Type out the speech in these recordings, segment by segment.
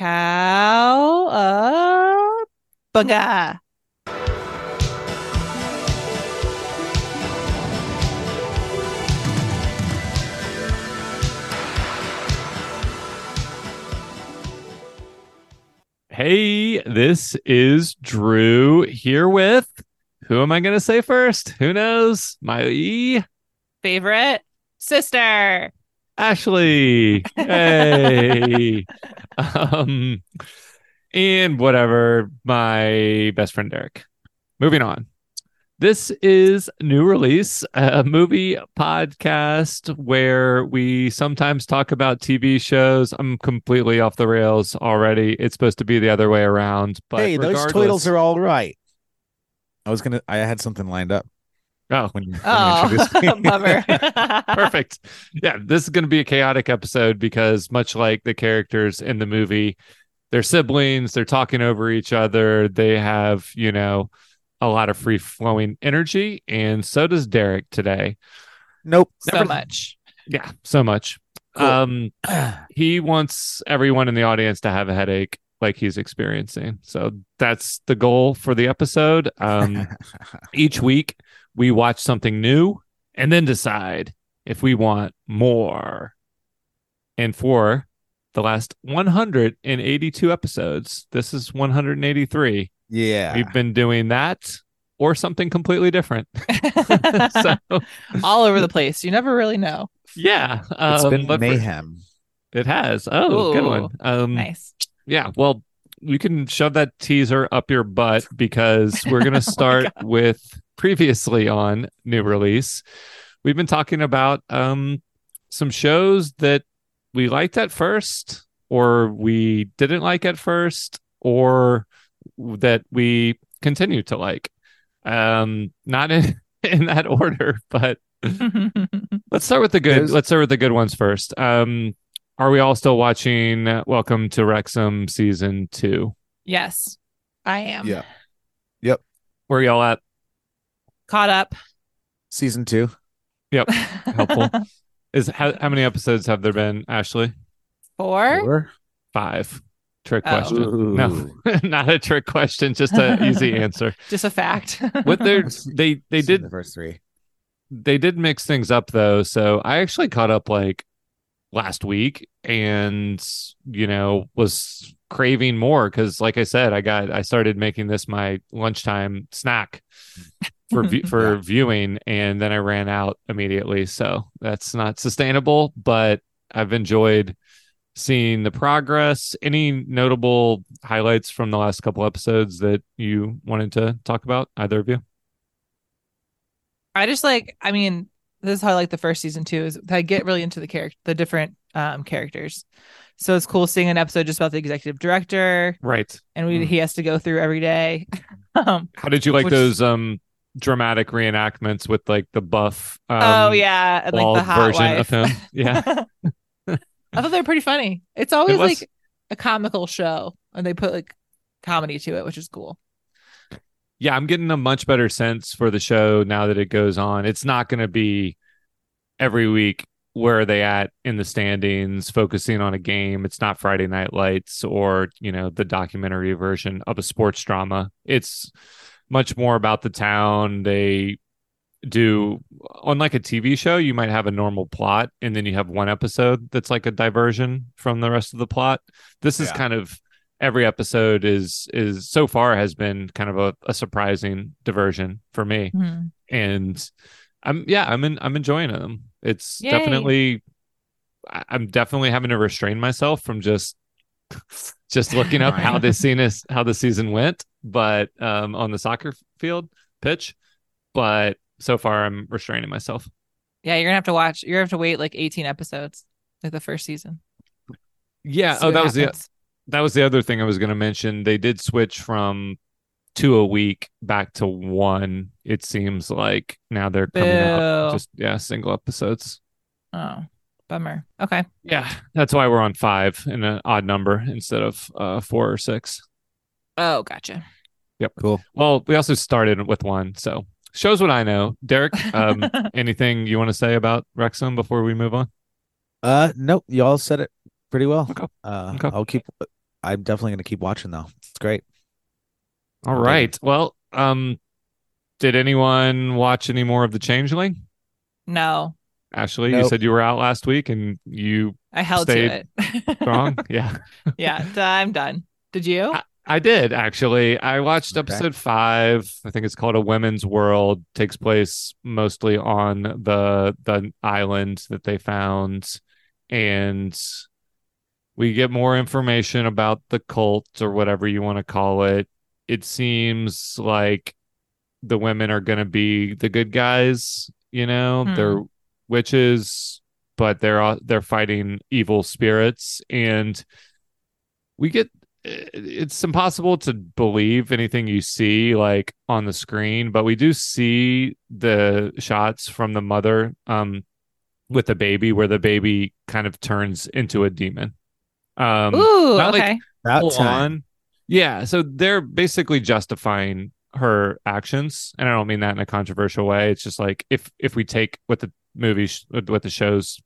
Cow bunga. Hey, this is Drew here with who am I going to say first? Who knows? My Favorite sister. Ashley. Hey. um and whatever, my best friend Derrick. Moving on. This is New Release, a movie podcast where we sometimes talk about TV shows. I'm completely off the rails already. It's supposed to be the other way around. But hey, those titles are all right. I was gonna. I had something lined up Oh, when you, when you Oh, introduced me. bummer. perfect. Yeah, this is going to be a chaotic episode because much like the characters in the movie, they're siblings, they're talking over each other, they have, you know, a lot of free flowing energy, and so does Derrick today. nope. so Never- much. Yeah, so much. Cool. Um he wants everyone in the audience to have a headache like he's experiencing. So that's the goal for the episode. Um each week we watch something new and then decide if we want more. And for the last 182 episodes, this is 183. yeah. We've been doing that or something completely different. so, All over the place. You never really know. yeah, It's um, been but for- mayhem. it has. Oh, good Ooh, one. Um, Nice. Yeah, well, you can shove that teaser up your butt because we're going to start with previously on new release. We've been talking about um some shows that we liked at first or we didn't like at first or that we continue to like. Um not in in that order, but let's start with the good. There's- Let's start with the good ones first. Um are we all still watching Welcome to Wrexham season 2? yes, I am. Yeah. Yep. Where y'all at? Caught up. Season two. Yep. Helpful. Is how, how many episodes have there been, Ashley? Four. Four? Five. Trick Oh. question. No, not a trick question, just an easy answer. Just a fact. What they're they they did the first three. they did mix things up though. So I actually caught up like last week and you know was craving more because like I said, I got I started making this my lunchtime snack for for Yeah. viewing and then I ran out immediately. So that's not sustainable, but I've enjoyed seeing the progress. Any notable highlights from the last couple episodes that you wanted to talk about, either of you? I just like. I mean, this is how I like the first season too. Is I get really into the character, the different um characters. So it's cool seeing an episode just about the executive director, Right. and we, Mm. he has to go through every day. um, How did you like Which- those um dramatic reenactments with like the buff um oh yeah, and like the hot version wife. of him? Yeah. I thought they were pretty funny. It's always was. like a comical show, and they put like comedy to it, which is cool. yeah, I'm getting a much better sense for the show now that it goes on. It's not going to be every week where are they at in the standings focusing on a game. It's not Friday Night Lights or, you know, the documentary version of a sports drama. It's much more about the town. They do unlike a TV show, you might have a normal plot and then you have one episode that's like a diversion from the rest of the plot. This is Yeah. kind of every episode is is so far has been kind of a, a surprising diversion for me Mhm. and i'm yeah i'm in, i'm enjoying them it's Yay. definitely i'm definitely having to restrain myself from just just looking up how Right. this scene is how the season went but um on the soccer field pitch but so far i'm restraining myself Yeah, you're gonna have to watch. You're gonna have to wait like 18 episodes, like the first season. yeah See oh what that was the that was the other thing I was going to mention. They did switch from two a week back to one. It seems like now they're coming out just yeah single episodes. Oh, bummer. Okay. Yeah, that's why we're on five in an odd number instead of uh, four or six. Oh, gotcha. Yep. Cool. Well, we also started with one, so shows what I know. Derrick, um, anything you want to say about Wrexham before we move on? Uh, nope. Y'all said it pretty well. Okay. Uh, Okay. I'll keep I'm definitely gonna keep watching though. It's great. All right. Okay. Well, um, did anyone watch any more of The Changeling? No, Ashley, you said you were out last week and you I held to it. strong. yeah. yeah, I'm done. Did you? I, I did actually. I watched Okay. episode five. I think it's called A Women's World. Takes place mostly on the the island that they found, and we get more information about the cult or whatever you want to call it. It seems like the women are going to be the good guys. You know, Hmm. they're witches, but they're all- they're fighting evil spirits, and we get it's impossible to believe anything you see like on the screen but we do see the shots from the mother um with the baby where the baby kind of turns into a demon um Ooh, not like- okay. About time. on. yeah so they're basically justifying her actions and i don't mean that in a controversial way it's just like if if we take what the movie sh- what the show's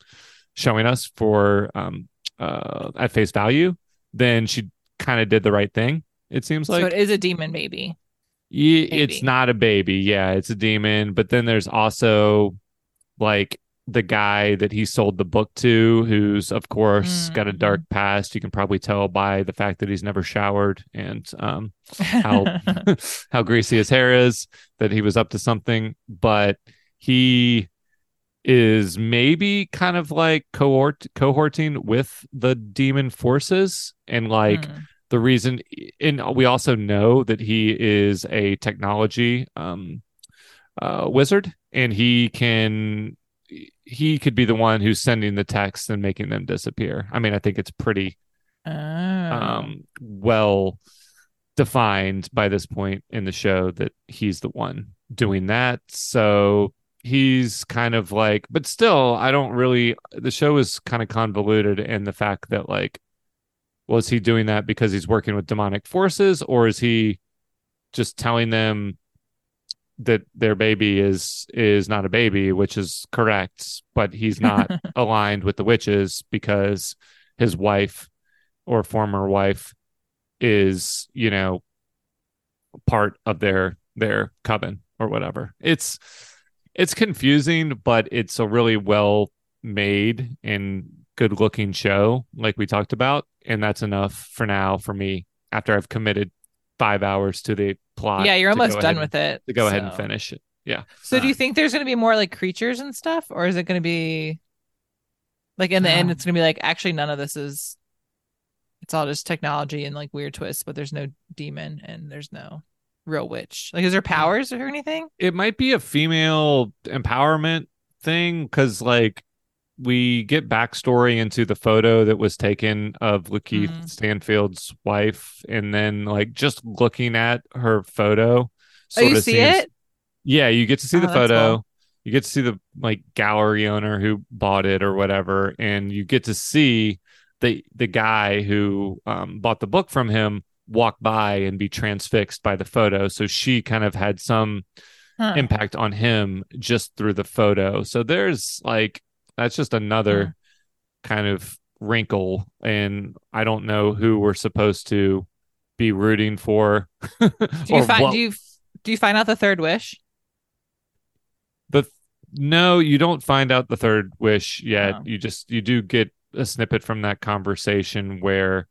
showing us for um uh at face value then she kind of did the right thing it seems like so it is a demon baby. It's not a baby. Yeah, it's a demon. But then there's also like the guy that he sold the book to, who's of course got a Mhm. dark past. You can probably tell by the fact that he's never showered and um, how how greasy his hair is that he was up to something. But he is maybe kind of like cohort cohorting with the demon forces and like Hmm. the reason and we also know that he is a technology um uh wizard and he can he could be the one who's sending the texts and making them disappear i mean i think it's pretty Oh. um well defined by this point in the show that he's the one doing that so he's kind of like but still i don't really the show is kind of convoluted in the fact that like was he doing that because he's working with demonic forces or is he just telling them that their baby is is not a baby which is correct but he's not aligned with the witches because his wife or former wife is you know part of their their coven or whatever. It's it's confusing but it's a really well made and good looking show like we talked about and that's enough for now for me after i've committed five hours to the plot yeah, you're almost done ahead with it. to go ahead and finish it yeah So do you think there's going to be more like creatures and stuff, or is it going to be like in the end, Um, it's going to be like actually none of this is. It's all just technology and like weird twists, but there's no demon and there's no real witch. Like, is there powers or anything? it might be a female empowerment thing because like we get backstory into the photo that was taken of Lakeith Mhm. Stanfield's wife, and then like just looking at her photo. Oh, you see seems- it? Yeah, you get to see Oh, the photo. cool. You get to see the like gallery owner who bought it or whatever, and you get to see the the guy who um, bought the book from him walk by and be transfixed by the photo. So she kind of had some Huh. impact on him just through the photo. So there's like that's just another Hmm. kind of wrinkle and I don't know who we're supposed to be rooting for. Do you find what- do you do you find out the third wish? the no, you don't find out the third wish yet. Oh. You just you do get a snippet from that conversation where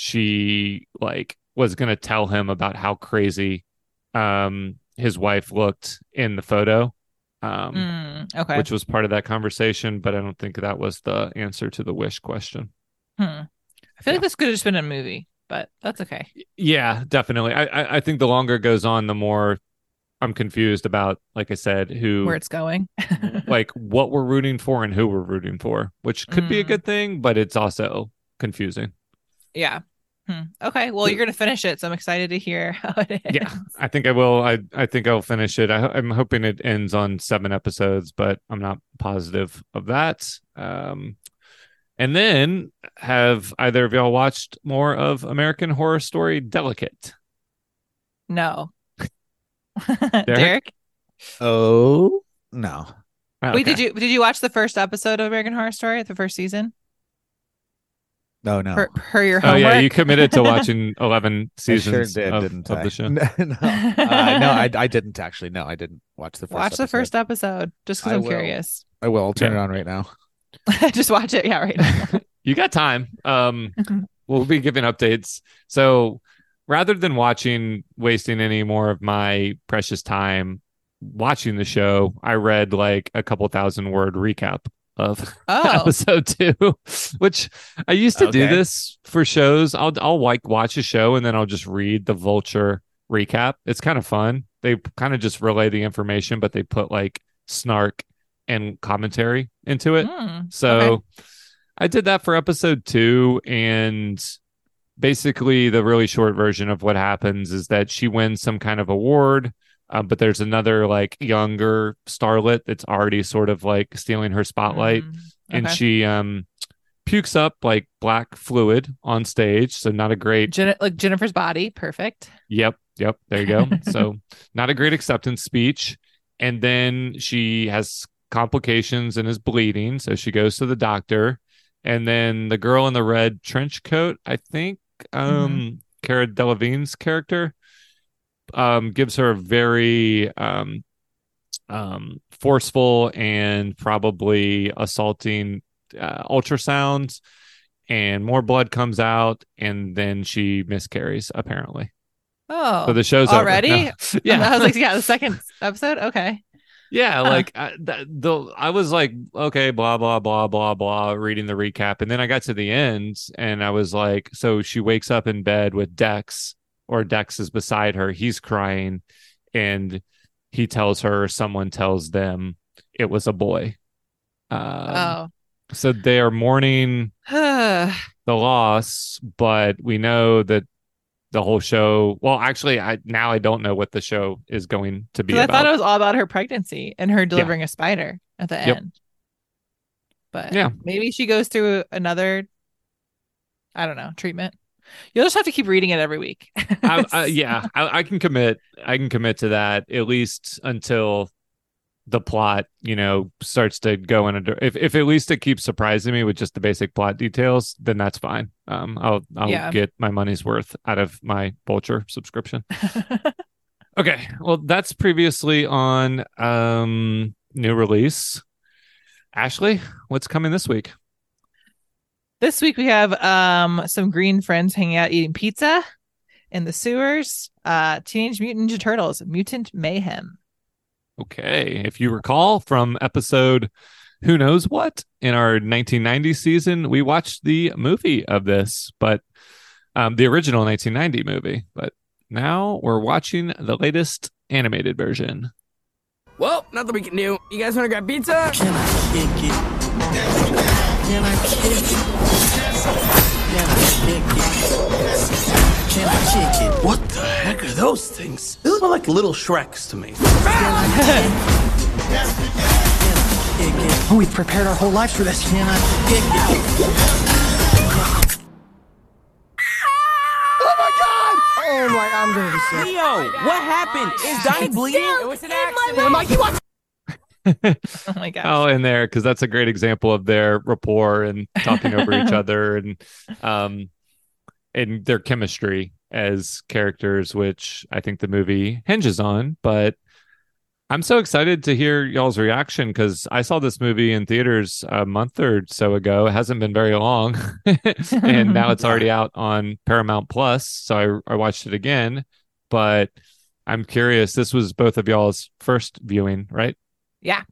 she like was going to tell him about how crazy um his wife looked in the photo. Um Mm, okay. which was part of that conversation, but I don't think that was the answer to the wish question. Hmm. I feel Yeah. like this could have just been a movie, but that's okay. Yeah, definitely. I, I I think the longer it goes on, the more I'm confused about, like I said, who Where it's going. like what we're rooting for and who we're rooting for, which could be a Mm. good thing, but it's also confusing. Yeah. Hmm. Okay. Well, you're gonna finish it, so I'm excited to hear how it ends. Yeah, I think I will. I I think I'll finish it. I, i'm hoping it ends on seven episodes, but I'm not positive of that. Um, and then have either of y'all watched more of American Horror Story Delicate? No. Derrick? Oh no. Wait, did you did you watch the first episode of American Horror Story, the first season? No, no. per, per your Oh yeah, you committed to watching eleven I sure seasons did, of, didn't of I? the show. No, no, uh, no I, I didn't actually. No, I didn't watch the first. Watch the episode. first episode just because I I'm will. curious. I will. I'll turn Yeah. it on right now. just watch it. Yeah, right. now. You got time. Um, we'll be giving updates. So rather than watching, wasting any more of my precious time watching the show, I read like a couple thousand word recap of Oh, episode two, which I used to do this for shows. I'll I'll like watch a show and then I'll just read the Vulture recap. It's kind of fun. They kind of just relay the information, but they put like snark and commentary into it. Hmm. So Okay. I did that for episode two, and basically the really short version of what happens is that she wins some kind of award. Um, but there's another like younger starlet that's already sort of like stealing her spotlight. Mm, and okay. she um pukes up like black fluid on stage. So not a great Jen- like Jennifer's body, perfect. yep yep. There you go. So not a great acceptance speech. And then she has complications and is bleeding. So she goes to the doctor. And then the girl in the red trench coat i think um cara delevingne's character um gives her a very um um forceful and probably assaulting uh, ultrasounds and more blood comes out and then she miscarries apparently Oh, so the show's already? No. yeah I was like, yeah, the second episode. Okay. yeah Huh. like I, that, the I was like okay blah blah blah blah blah reading the recap and then I got to the end and I was like so she wakes up in bed with Dex or Dex is beside her he's crying and he tells her someone tells them it was a boy um, so they are mourning oh. the loss, but we know that the whole show. Well, actually, I now I don't know what the show is going to be I thought it was all about her pregnancy and her delivering a spider at the Yep. end. But Yeah. maybe she goes through another, I don't know, treatment. You'll just have to keep reading it every week. I, I, yeah, I, I can commit. I can commit to that at least until the plot, you know, starts to go in a. If if at least it keeps surprising me with just the basic plot details, then that's fine. Um, I'll I'll Yeah. get my money's worth out of my Vulture subscription. Okay, well, that's previously on um new release. Ashley, what's coming this week? This week we have um some green friends hanging out eating pizza in the sewers. Uh Teenage Mutant Ninja Turtles, Mutant Mayhem. Okay, if you recall from episode who knows what in our 1990 season, we watched the movie of this, but um, the original 1990 movie. But now we're watching the latest animated version. Well, nothing we can do. You guys want to grab pizza? Can I kick it? Can I kick it? Can I kick it? Can I kick it? What the heck are those things? They look like little Shreks to me. Kick it. We've prepared our whole lives for this. Can I kick it? Oh my, god! Oh I'm gonna be sick. Leo, what happened? Is Donnie bleeding? It was an accident. Mikey, what? Oh my gosh. Oh, in there because that's a great example of their rapport and talking over each other and um and their chemistry as characters, which I think the movie hinges on. But I'm so excited to hear y'all's reaction because I saw this movie in theaters a month or so ago. It hasn't been very long, and now it's already out on Paramount Plus. So I, I watched it again, but I'm curious. This was both of y'all's first viewing, right? Yeah.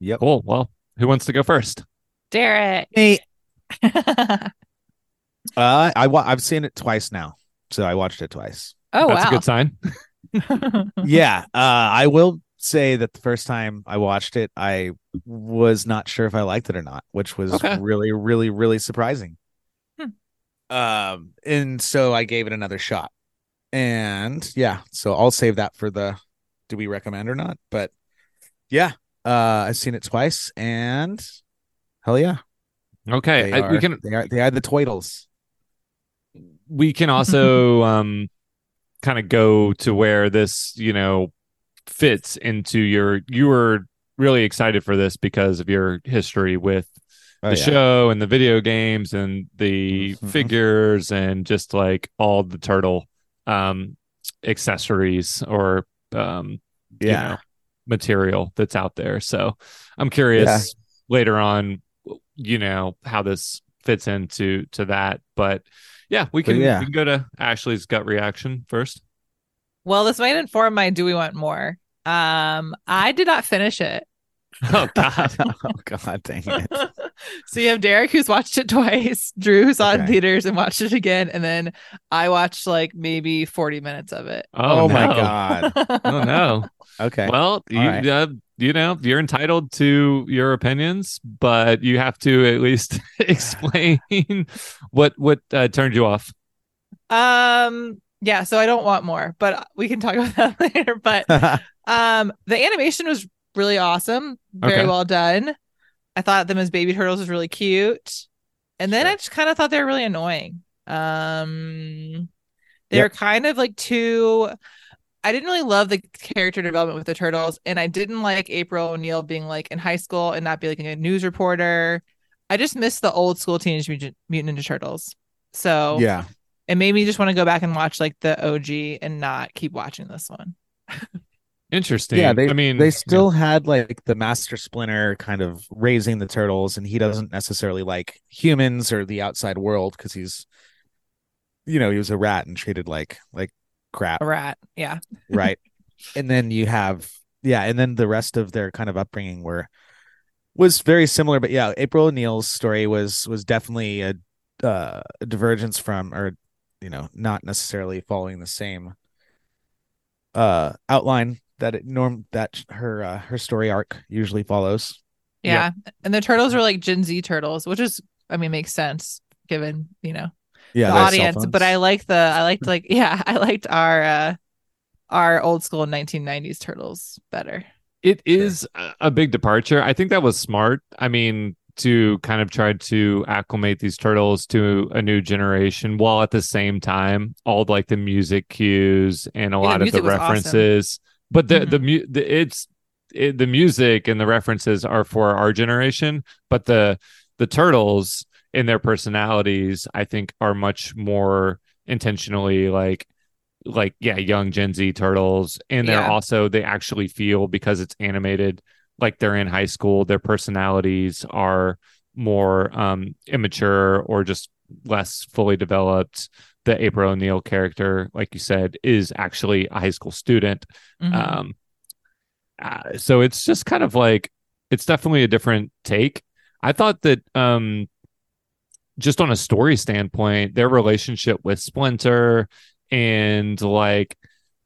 Yep. Cool. Well, who wants to go first? Derrick. Hey, uh, I wa- I've seen it twice now, so I watched it twice. oh That's wow. a good sign. yeah, uh, I will say that the first time I watched it, I was not sure if I liked it or not, which was Okay. really, really, really surprising. Hmm. Um, and so I gave it another shot, and yeah, so I'll save that for the do we recommend or not? But yeah, uh, I've seen it twice, and hell yeah, Okay, they I- are, we can they are they are the twiddles. we can also um kind of go to where this you know fits into your you were really excited for this because of your history with Oh, the yeah. show and the video games and the Mhm. figures and just like all the turtle um accessories or um you Yeah. know, material that's out there. So I'm curious later on, you know, how this fits into to that. But yeah, we can, yeah. we can go to Ashley's gut reaction first. Well, this might inform my do we want more. Um, I did not finish it. Oh God. oh God, dang it! so you have Derrick who's watched it twice, Drew who saw it in theaters and watched it again, and then I watched like maybe 40 minutes of it. Oh, Oh, my. God. Oh no. Okay. Well, you, right. uh, you know, you're entitled to your opinions, but you have to at least explain what what uh, turned you off. Um, yeah, so I don't want more, but we can talk about that later. But um, the animation was really awesome, very Okay. well done. I thought them as baby turtles was really cute, and then I just kind of thought they were really annoying. Um, they Yep. kind of like too. I didn't really love the character development with the turtles, and I didn't like April O'Neil being like in high school and not be like a news reporter. I just missed the old school Teenage Mutant, Mutant Ninja Turtles. So yeah. it made me just want to go back and watch like the OG and not keep watching this one. Interesting. Yeah, they I mean, they still had like the Master Splinter kind of raising the turtles, and he doesn't necessarily like humans or the outside world because he's, you know, he was a rat and treated like like crap, A rat, yeah. right? and then you have yeah, and then the rest of their kind of upbringing were was very similar, but yeah, April O'Neil's story was was definitely a, uh, a divergence from, or you know, not necessarily following the same uh outline that it norm that her uh, her story arc usually follows. yeah, And the turtles were like Gen Z turtles, which is, I mean, makes sense given you know Yeah, the audience. But I like the, I liked like, yeah, I liked our uh our old school 1990s turtles better. it is a- a big departure. I think that was smart. I mean, to kind of try to acclimate these turtles to a new generation while at the same time all like the music cues and a the lot of the music was awesome. references. But the Mhm. the mu- the it's it, the music and the references are for our generation, but the the turtles in their personalities, I think, are much more intentionally like like yeah, young Gen Z turtles, and they're Yeah. also they actually feel because it's animated like they're in high school. Their personalities are more um immature or just less fully developed. The April O'Neil character, like you said, is actually a high school student. Mhm. Um, uh, so it's just kind of like it's definitely a different take. I thought that um, just on a story standpoint, their relationship with Splinter and like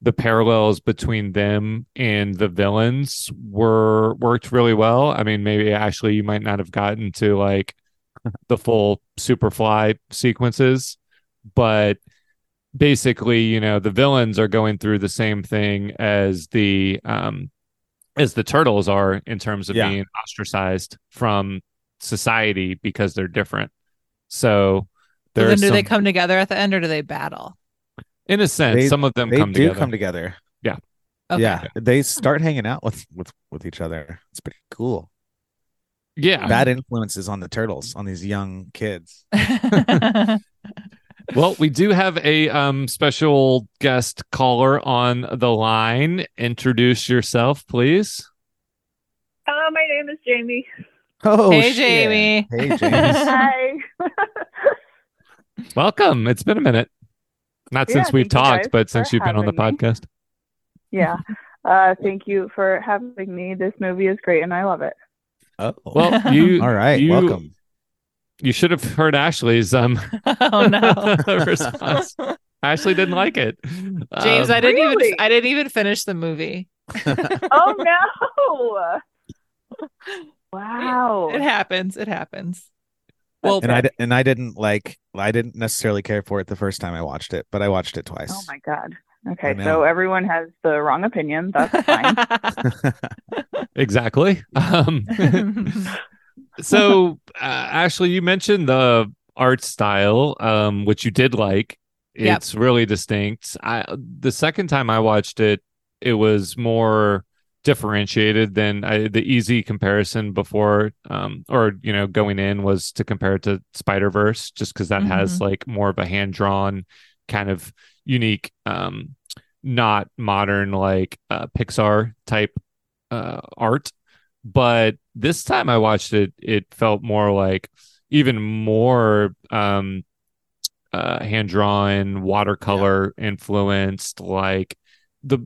the parallels between them and the villains were worked really well. I mean, maybe Ashley, you might not have gotten to like the full Superfly sequences, but basically, you know, the villains are going through the same thing as the um as the turtles are in terms of Yeah. being ostracized from society because they're different. So So then are do they come together at the end or do they battle? in a sense, They- some of them they come do together. come together. Okay. Yeah, they start hanging out with with with each other. It's pretty cool. yeah. Bad influences on the turtles on these young kids. Well, we do have a um special guest caller on the line. Introduce yourself, please. Hello, my name is Jamie. Oh, Hey, shit. Jamie. Hey, James. Hi. Welcome. It's been a minute. Not Yeah, since we've thank you guys talked, but since you've been on the me. podcast. yeah. Uh, thank you for having me. This movie is great and I love it. oh, Well, you all right. you- Welcome. You should have heard Ashley's um oh no. response. Ashley didn't like it. James, Um, I didn't Really? even I didn't even finish the movie. Oh, no. Wow. It happens. It happens. well, and I and I didn't like I didn't necessarily care for it the first time I watched it, but I watched it twice. Oh, my God. Okay, so everyone has the wrong opinion. That's fine. exactly. Um so uh, Ashley, you mentioned the art style, um, which you did like. Yep. It's really distinct. I the second time I watched it, it was more differentiated than I, the easy comparison before um or you know going in was to compare it to Spider-Verse just cuz that has like more of a hand drawn kind of unique um not modern like uh, Pixar type uh art. But this time I watched it it felt more like even more um uh hand drawn watercolor influenced like the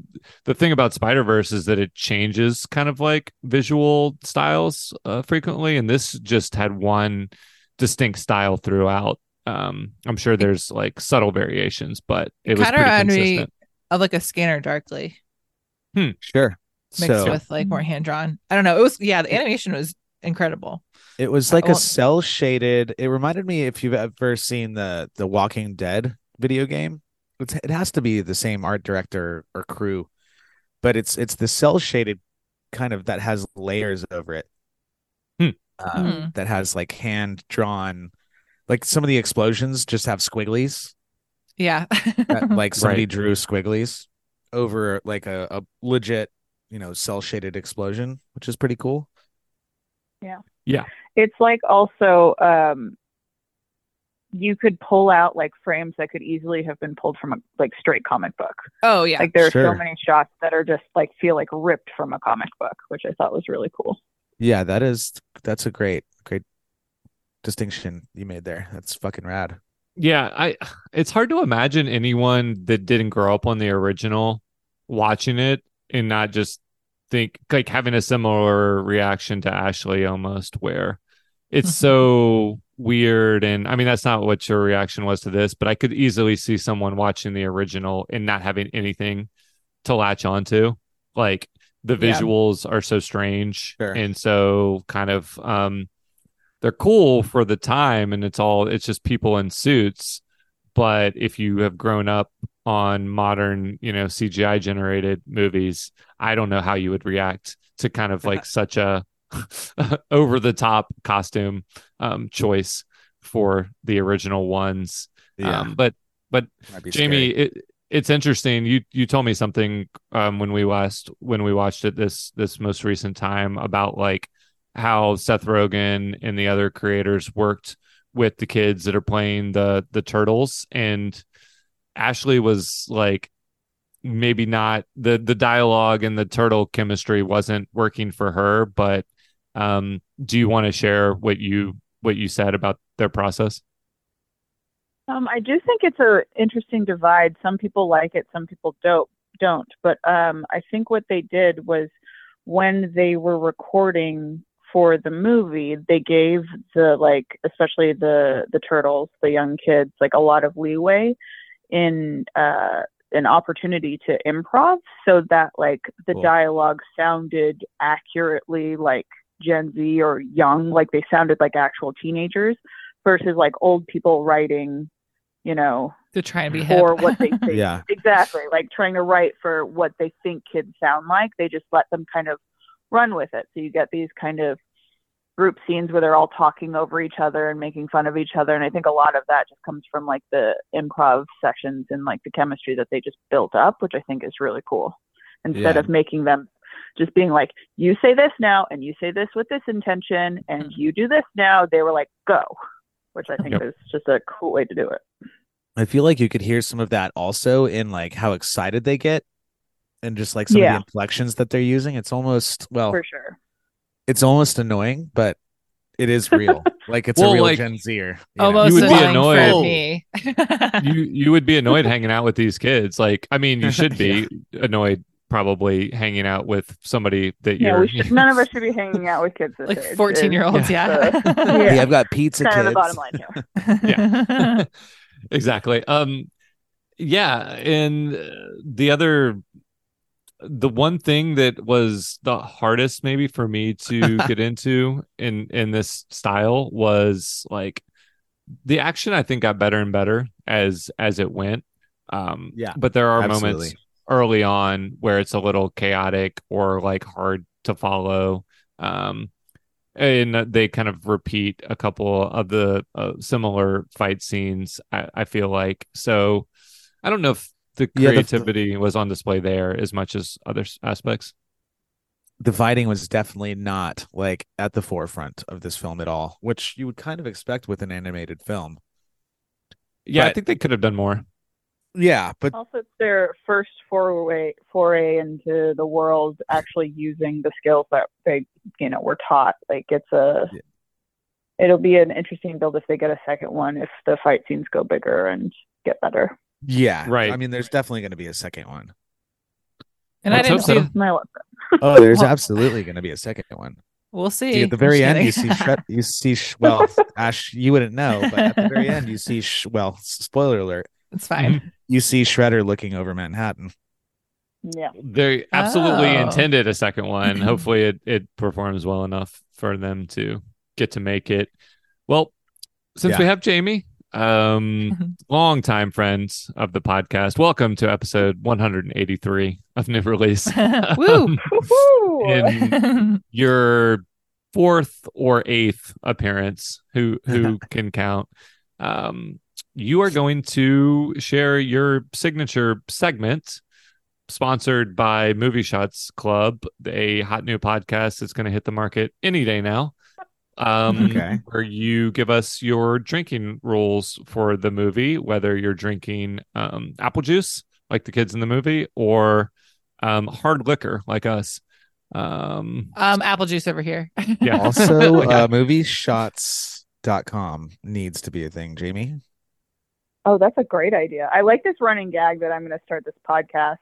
the thing about Spider Verse is that it changes kind of like visual styles uh, frequently, and this just had one distinct style throughout. Um, I'm sure there's like subtle variations, but it was Kind of pretty reminded me consistent. of like a Scanner Darkly Hmm. Sure. mixed so with like more hand drawn. I don't know. It was yeah, the animation was incredible. it was like a cel shaded. It reminded me if you've ever seen the the Walking Dead video game. It's, it has to be the same art director or crew, but it's it's the cel shaded kind of that has layers over it. Hmm. Um, Hmm. That has like hand drawn, like some of the explosions just have squigglies. Yeah. that, like somebody Right. drew squigglies over like a, a legit, you know, cel shaded explosion, which is pretty cool. Yeah. Yeah. It's like also um, you could pull out like frames that could easily have been pulled from a like straight comic book. oh yeah. Like there are Sure. so many shots that are just like feel like ripped from a comic book, which I thought was really cool. Yeah, that is that's a great, great distinction you made there. That's fucking rad. Yeah, I it's hard to imagine anyone that didn't grow up on the original watching it and not just think like having a similar reaction to Ashley almost where it's mm-hmm. so weird and I mean that's not what your reaction was to this, but I could easily see someone watching the original and not having anything to latch onto. Like the Yeah. visuals are so strange Sure. and so kind of um they're cool for the time and it's all it's just people in suits but if you have grown up on modern you know cgi generated movies i don't know how you would react to kind of like such a over the top costume um choice for the original ones um but but Jamie, it, it's interesting. You you told me something um, when we last when we watched it this this most recent time about like how Seth Rogen and the other creators worked with the kids that are playing the the turtles, and Ashley was like maybe not the the dialogue and the turtle chemistry wasn't working for her. But um, do you want to share what you what you said about their process? Um, I do think it's a interesting divide. Some people like it, some people don't. Don't. But um, I think what they did was when they were recording for the movie, they gave the like, especially the the turtles, the young kids, like a lot of leeway in uh, an opportunity to improv, so that like the Cool. dialogue sounded accurately like Gen Z or young, like they sounded like actual teenagers versus like old people writing, you know, to try and be hip. for what they think. Yeah. Exactly. Like trying to write for what they think kids sound like. They just let them kind of run with it. So you get these kind of group scenes where they're all talking over each other and making fun of each other. And I think a lot of that just comes from like the improv sessions and like the chemistry that they just built up, which I think is really cool. Instead Yeah. of making them just being like, you say this now and you say this with this intention and Mhm. you do this now, they were like, go, which I think Yep. is just a cool way to do it. I feel like you could hear some of that also in like how excited they get and just like some of the inflections that they're using. It's almost well, For sure. it's almost annoying, but it is real. like it's Well, a real like, Gen Zer. Almost You would be annoying annoyed. for me. you you would be annoyed hanging out with these kids. Like, I mean, you should be annoyed probably hanging out with somebody that Yeah, you're. we should, none of us should be hanging out with kids this like 14 year olds, It's, yeah. uh, Hey, yeah. I've got pizza kind kids. of the bottom line here. Yeah. exactly. Um, yeah, and uh, the other, the one thing that was the hardest maybe for me to get into in in this style was like the action. I think got better and better as as it went. Um, Yeah, but there are absolutely. moments early on where it's a little chaotic or like hard to follow. Um, and they kind of repeat a couple of the uh, similar fight scenes. I, I feel like so. I don't know if the Yeah, the- creativity was on display there as much as other aspects. the fighting was definitely not like at the forefront of this film at all, which you would kind of expect with an animated film. Yeah, I think they could have done more. Yeah, but Also, it's their first foray foray into the world, actually using the skills that they, you know, were taught. Like it's a, Yeah. it'll be an interesting build if they get a second one. If the fight scenes go bigger and get better. yeah, Right. I mean, there's definitely going to be a second one. And I Let's didn't hope see. so. My love. Oh, there's absolutely going to be a second one. We'll see. See, at the very end, you see Shred- you see Sh- well, Ash, you wouldn't know, but at the very end, you see Sh- well, spoiler alert, it's fine. you see Shredder looking over Manhattan. Yeah. They absolutely Oh. intended a second one. Hopefully, it it performs well enough for them to get to make it. Well, since we have Jamie, um, longtime friends of the podcast, welcome to episode 183 of New Release. Woo. Woohoo! in your fourth or eighth appearance, who who can count? Um, you are going to share your signature segment, sponsored by Movie Shots Club, a hot new podcast that's going to hit the market any day now. Um, Okay. where you give us your drinking rules for the movie, whether you're drinking um, apple juice like the kids in the movie or um, hard liquor like us. Um, um, apple juice over here. yeah. Also, Yeah. uh, movieshots.com needs to be a thing, Jamie. Oh, that's a great idea. I like this running gag that I'm going to start this podcast,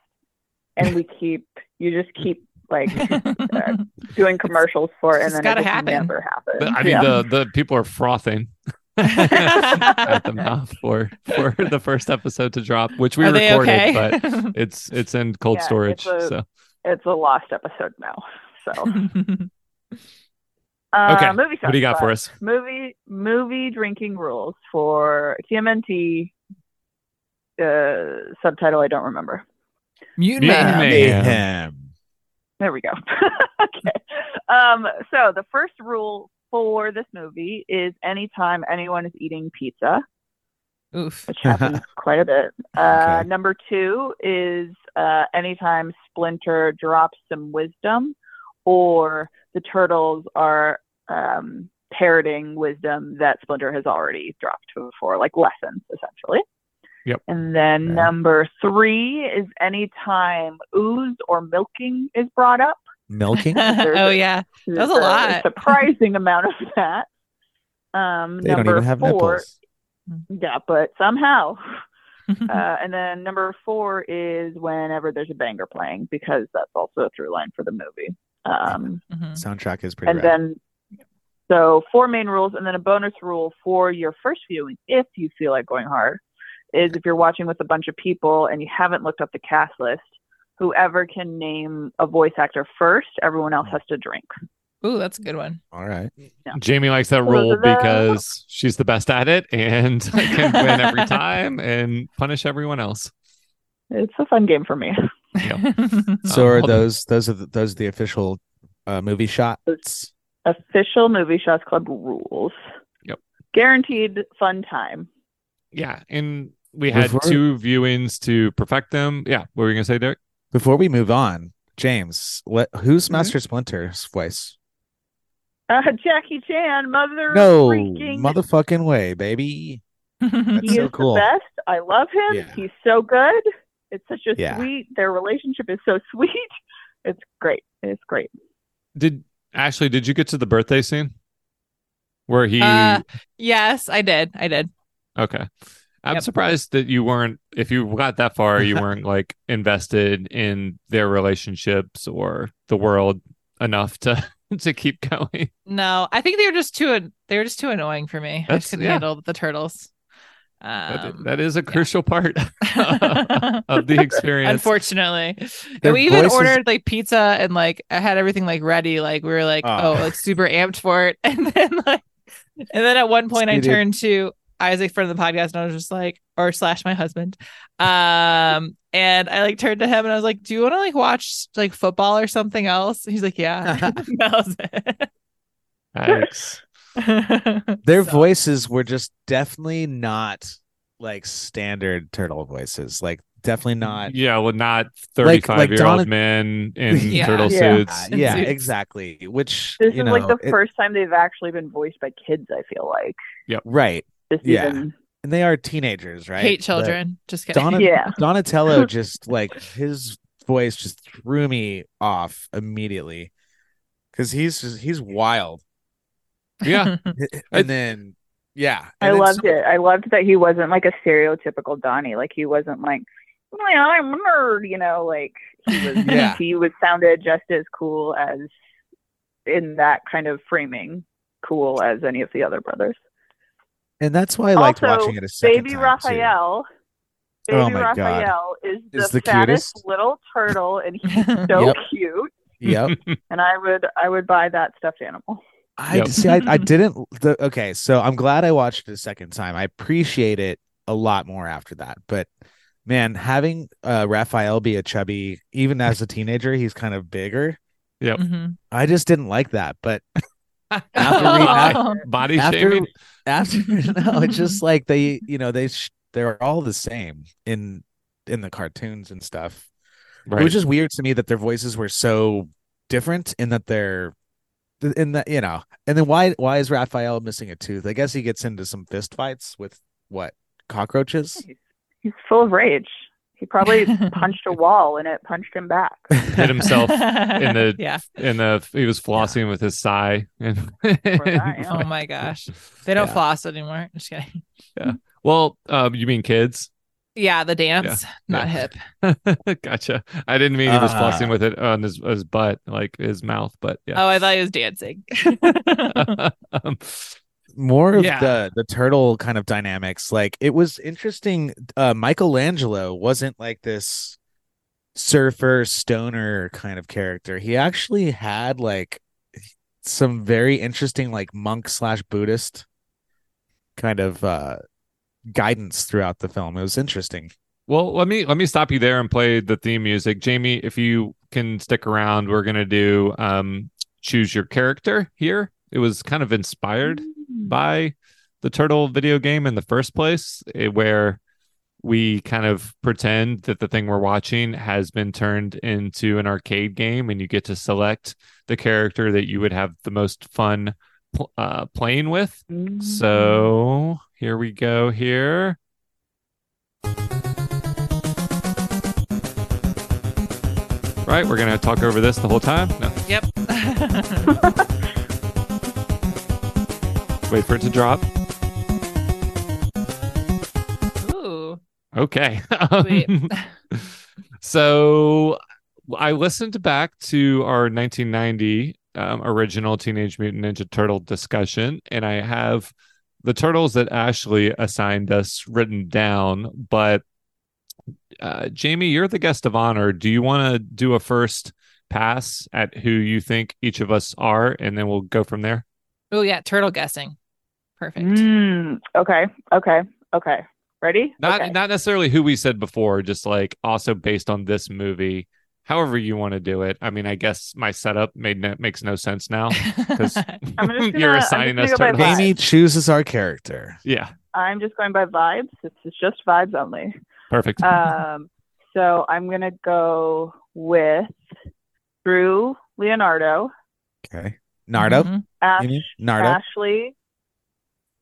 and we keep you just keep like uh, doing commercials for it, and It's then gotta it happen. never happens. But, I mean, Yeah. the the people are frothing at the mouth for for the first episode to drop, which we Are recorded, okay? but it's it's in cold Yeah, storage. it's a- so it's a lost episode now. So, Okay, uh, movie what do you got for us? Movie movie drinking rules for TMNT. Uh, subtitle I don't remember. Mutant Mutant Mayhem. Mayhem. Mayhem. There we go. okay. Um, so the first rule for this movie is anytime anyone is eating pizza, Oof. which happens quite a bit. Uh, Okay. Number two is uh, anytime Splinter drops some wisdom, or the turtles are um, parroting wisdom that Splinter has already dropped before, like lessons, essentially. Yep. And then Okay. number three is anytime ooze or milking is brought up. Milking? oh yeah. That was a There's lot. surprising amount of that. Um, They don't even have four, nipples. yeah, but somehow. uh, and then number four is whenever there's a banger playing because that's also a through line for the movie. Um, Mhm. Soundtrack is pretty and rad. then, so four main rules, and then a bonus rule for your first viewing, if you feel like going hard, is if you're watching with a bunch of people and you haven't looked up the cast list, whoever can name a voice actor first, everyone else has to drink. Ooh, that's a good one. All right. Jamie likes that Those rule are the- because she's the best at it and can win every time and punish everyone else. It's a fun game for me. So Um, are those those are the, those are the official uh, movie shots? Official Movie Shots Club rules. Yep. Guaranteed fun time. Yeah, and we had Before- two viewings to perfect them. Yeah, what were you gonna say, Derrick? Before we move on, James, what who's Mhm. Master Splinter's voice? Uh, Jackie Chan, mother No freaking. motherfucking way, baby. That's he so is cool. the best. I love him. Yeah. He's so good. It's such a Yeah. sweet. Their relationship is so sweet. It's great. It's great. Did Ashley? Did you get to the birthday scene where he? Uh, yes, I did. I did. okay, I'm Yep. surprised that you weren't. If you got that far, you weren't like invested in their relationships or the world enough to to keep going. No, I think they were just too they were just too annoying for me. I That's- just couldn't yeah. handle the turtles. That- Um, that is a crucial part of the experience. Unfortunately, we even voices- ordered like pizza and like I had everything like ready. Like we were like, Oh. oh, like super amped for it, and then like, and then at one point I turned to Isaac, friend of the podcast, and I was just like, or slash my husband, um, and I like turned to him and I was like, do you want to like watch like football or something else? He's like, yeah. that was it. Yikes. Their So- voices were just definitely not like standard turtle voices. Like definitely not. Yeah, well, not 35 like year old Donna- men in Yeah. turtle Yeah. suits. Yeah, exactly. Which This you is know, like the it- first time they've actually been voiced by kids. I feel like Yeah. right, just Yeah. even and they are teenagers, right? Hate But children. Just kidding. Donna, Yeah. Donatello just like his voice just threw me off immediately because he's just, he's wild, Yeah. and then yeah, I and then loved some- it. I loved that he wasn't like a stereotypical Donnie. Like he wasn't like, "Oh, I'm a nerd, you know. Like he was. Yeah. He was sounded just as cool as in that kind of framing, cool as any of the other brothers. and that's why I liked Also, watching it a second Baby time, too. Raphael. Baby Oh my God. Raphael is the, Is the fattest cutest. little turtle, and he's so Yep. cute. Yep. And I would, I would buy that stuffed animal. I Yep. see. I, I didn't. The, okay, so I'm glad I watched it a second time. I appreciate it a lot more after that. But man, having uh, Raphael be a chubby, even as a teenager, he's kind of bigger. Mhm. I just didn't like that. But after we, Oh. Body after shaming. after no, it's just like they, you know, they sh- they're all the same in in the cartoons and stuff. Right. It was just weird to me that their voices were so different in that they're in that you know. And then why why is Raphael missing a tooth? I guess he gets into some fist fights with what cockroaches. He's full of rage. He probably punched a wall, and it punched him back. Hit himself in the yeah. in the he was flossing with his sigh. And that. Oh my gosh. They don't Yeah. floss anymore. Just kidding. Yeah. well, um, you mean kids? Yeah, the dance, not Yeah. hip. gotcha. I didn't mean he was Uh. flossing with it on his his butt, like his mouth, but yeah. Oh, I thought he was dancing. um, More of Yeah. the the turtle kind of dynamics. Like it was interesting. Uh, Michelangelo wasn't like this surfer stoner kind of character. He actually had like some very interesting like monk slash Buddhist kind of uh guidance throughout the film. It was interesting. well, let me let me stop you there and play the theme music. Jamie, if you can stick around, we're gonna do um choose your character here. It was kind of inspired by the turtle video game in the first place eh, where we kind of pretend that the thing we're watching has been turned into an arcade game and you get to select the character that you would have the most fun pl- uh, playing with so here we go here right we're gonna talk over this the whole time no yep. wait for it to drop Ooh. Okay. So I listened back to our 1990 um, original Teenage Mutant Ninja Turtle discussion, and I have the turtles that Ashley assigned us written down. But uh, Jamie, you're the guest of honor. Do you want to do a first pass at who you think each of us are, and then we'll go from there? Oh yeah, turtle guessing. Perfect. Mm, okay. Okay. Okay. Ready? Not okay. not necessarily who we said before, just like also based on this movie. However you want to do it. I mean, I guess my setup made no, makes no sense now because I'm just gonna- you're assigning gonna us go by Amy chooses our character. Yeah, I'm just going by vibes. It's, it's just vibes only. perfect. Um, so I'm gonna go with Drew Leonardo, Okay. Nardo. Mhm. Ash, You? Nardo. Ashley,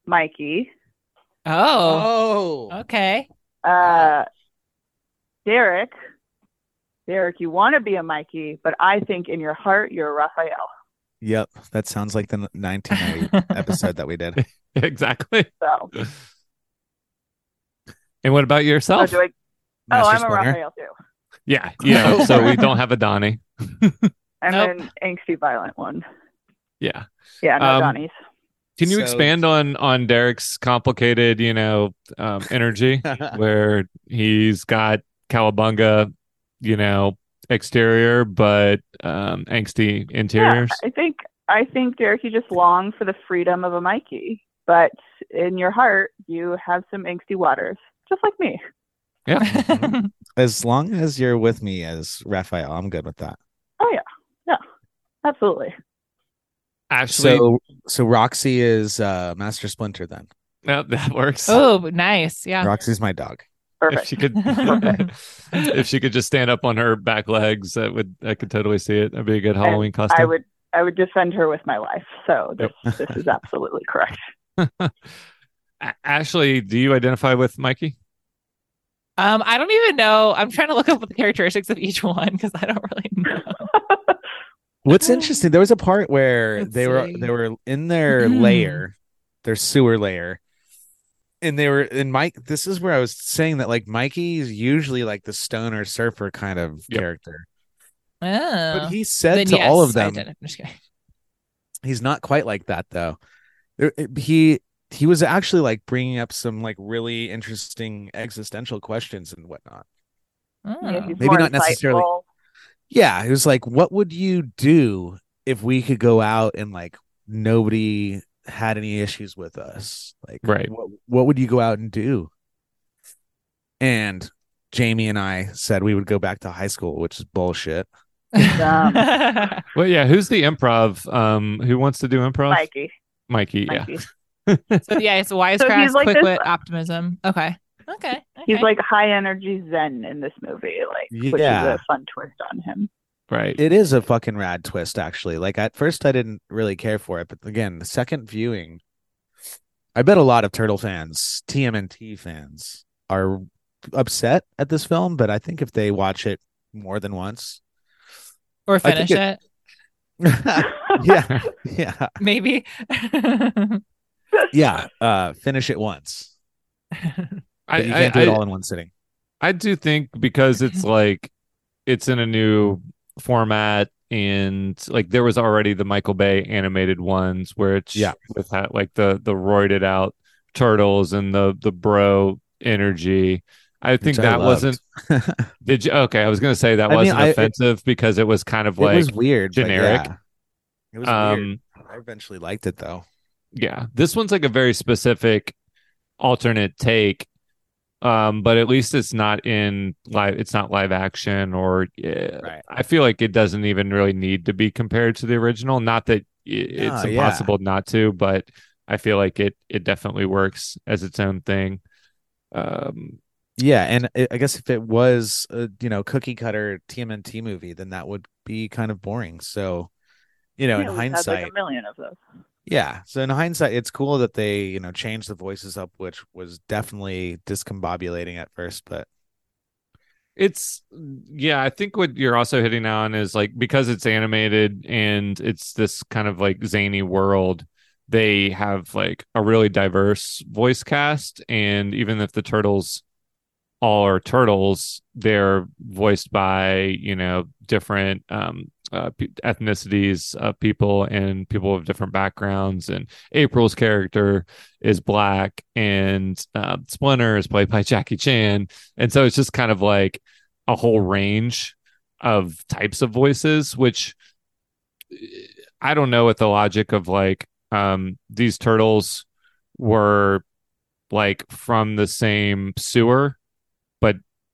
Mikey, Oh. Oh. Okay. uh, Derrick. Derrick, you want to be a Mikey, but I think in your heart you're a Raphael. Yep. That sounds like the 1990 episode that we did. exactly. So, And what about so yourself? do I? Oh, I'm a Raphael too. yeah, yeah. so we don't have a Donnie. I'm Nope. an angsty, violent one. Yeah. Yeah, no Um, Donnies. Can you So- expand on on Derrick's complicated, you know, um, energy where he's got cowabunga, you know, exterior but um, angsty interiors? Yeah, I think I think Derrick, you just long for the freedom of a Mikey, but in your heart you have some angsty waters, just like me. Yeah. as long as you're with me as Raphael, I'm good with that. Oh yeah, yeah, absolutely. Ashley, So so Roxy is uh Master Splinter then. Yeah, that works. Oh, nice. Yeah. Roxy's my dog. If she could if she could just stand up on her back legs that would i could totally see it that'd be a good halloween costume I would I would defend her with my life. So this this is absolutely correct. Ashley do you identify with mikey Um, I don't even know. I'm trying to look up the characteristics of each one because I don't really know. What's interesting, there was a part where Let's they were they were in their Mhm. layer, their sewer layer. And they were and Mike, this is where I was saying that like Mikey's usually like the stoner surfer kind of Yep. character. Oh. But he said Then to all of I them. I'm just kidding. he's not quite like that though. Eh, he he was actually like bringing up some like really interesting existential questions and whatnot. Oh. Yeah, Maybe more not necessarily- insightful. Yeah, it was like, what would you do if we could go out and like nobody had any issues with us? Like, Right. What, what would you go out and do? And Jamie and I said we would go back to high school, which is bullshit. Um, well yeah who's the improv um who wants to do improv Mikey. mikey yeah so yeah, it's So wisecracks, he's like quick wit, optimism. Okay. Okay. He's like high energy zen in this movie, like which is Yeah. a fun twist on him. Right It is a fucking rad twist, actually. Like at first, I didn't really care for it, but again, the second viewing, I bet a lot of Turtle fans, TMNT fans, are upset at this film. But I think if they watch it more than once, or finish it- it. yeah, yeah, Maybe. yeah, uh, finish it once. I, But you I, can't do it I- all in one sitting. I do think because it's like it's in a new format and like there was already the Michael Bay animated ones where it's Yeah. with that like the the roided out turtles and the the bro energy. I think which I that wasn't did you okay, I was gonna say that I wasn't I- it- offensive because it was kind of it like was weird, generic. yeah. It was weird. um I eventually liked it though. yeah this one's like a very specific alternate take um but at least it's not in live it's not live action or yeah, Right. i feel like it doesn't even really need to be compared to the original not that i- it's No, yeah. impossible not to but i feel like it it definitely works as its own thing um Yeah, and i I guess if it was a you know cookie cutter TMNT movie, then that would be kind of boring. So, you know, Yeah, in we've had, hindsight, like a million of those. Yeah. So in hindsight, it's cool that they you know changed the voices up, which was definitely discombobulating at first, but It's yeah, I think what you're also hitting on is like because it's animated and it's this kind of like zany world, they have like a really diverse voice cast and even if the turtles all are turtles, they're voiced by, you know, different um uh, ethnicities of people and people of different backgrounds. And April's character is black and uh, Splinter is played by Jackie Chan. And so it's just kind of like a whole range of types of voices which i don't know what the logic of like um these turtles were like from the same sewer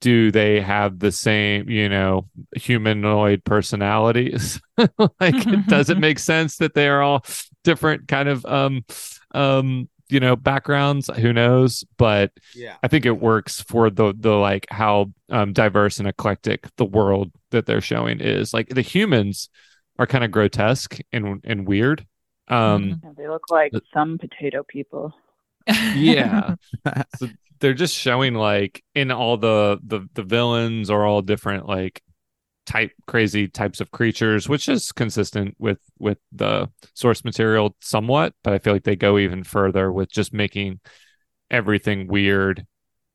do they have the same you know humanoid personalities like does it make sense that they are all different kind of um um you know backgrounds who knows but yeah, I think it works for the the like how um, diverse and eclectic the world that they're showing is. Like the humans are kind of grotesque and and weird. Um, Yeah, They look like some potato people. Yeah, so they're just showing like in all the the the villains are all different like type crazy types of creatures, which is consistent with with the source material somewhat. But I feel like they go even further with just making everything weird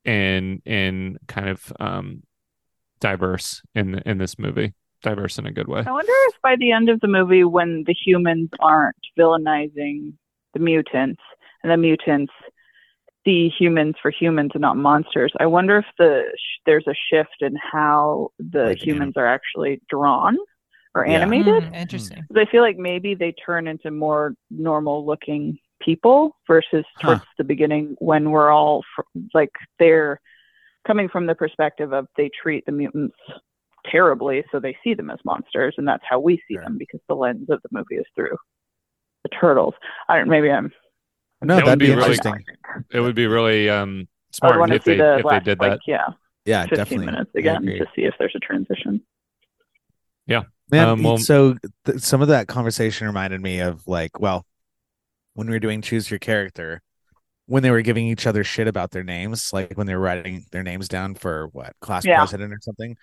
and and kind of um diverse in in this movie diverse in a good way I wonder if by the end of the movie, when the humans aren't villainizing the mutants and the mutants see humans for humans and not monsters, I wonder if the sh- there's a shift in how the Like humans are actually drawn or Yeah. animated. Mm, interesting. 'Cause I feel like maybe they turn into more normal looking people versus Huh. towards the beginning when we're all fr- like they're coming from the perspective of they treat the mutants terribly, so they see them as monsters, and that's how we see Sure. them because the lens of the movie is through the turtles. I don't. Maybe I'm No, That would that'd be, be really- interesting. It would be really um I would smart to if see they the if they last did like that. yeah Yeah, 15 definitely. minutes again to see if there's a transition. Yeah. Man, Um, well- so th- some of that conversation reminded me of like, well, when we were doing choose your character, when they were giving each other shit about their names, like when they were writing their names down for what class Yeah. president or something,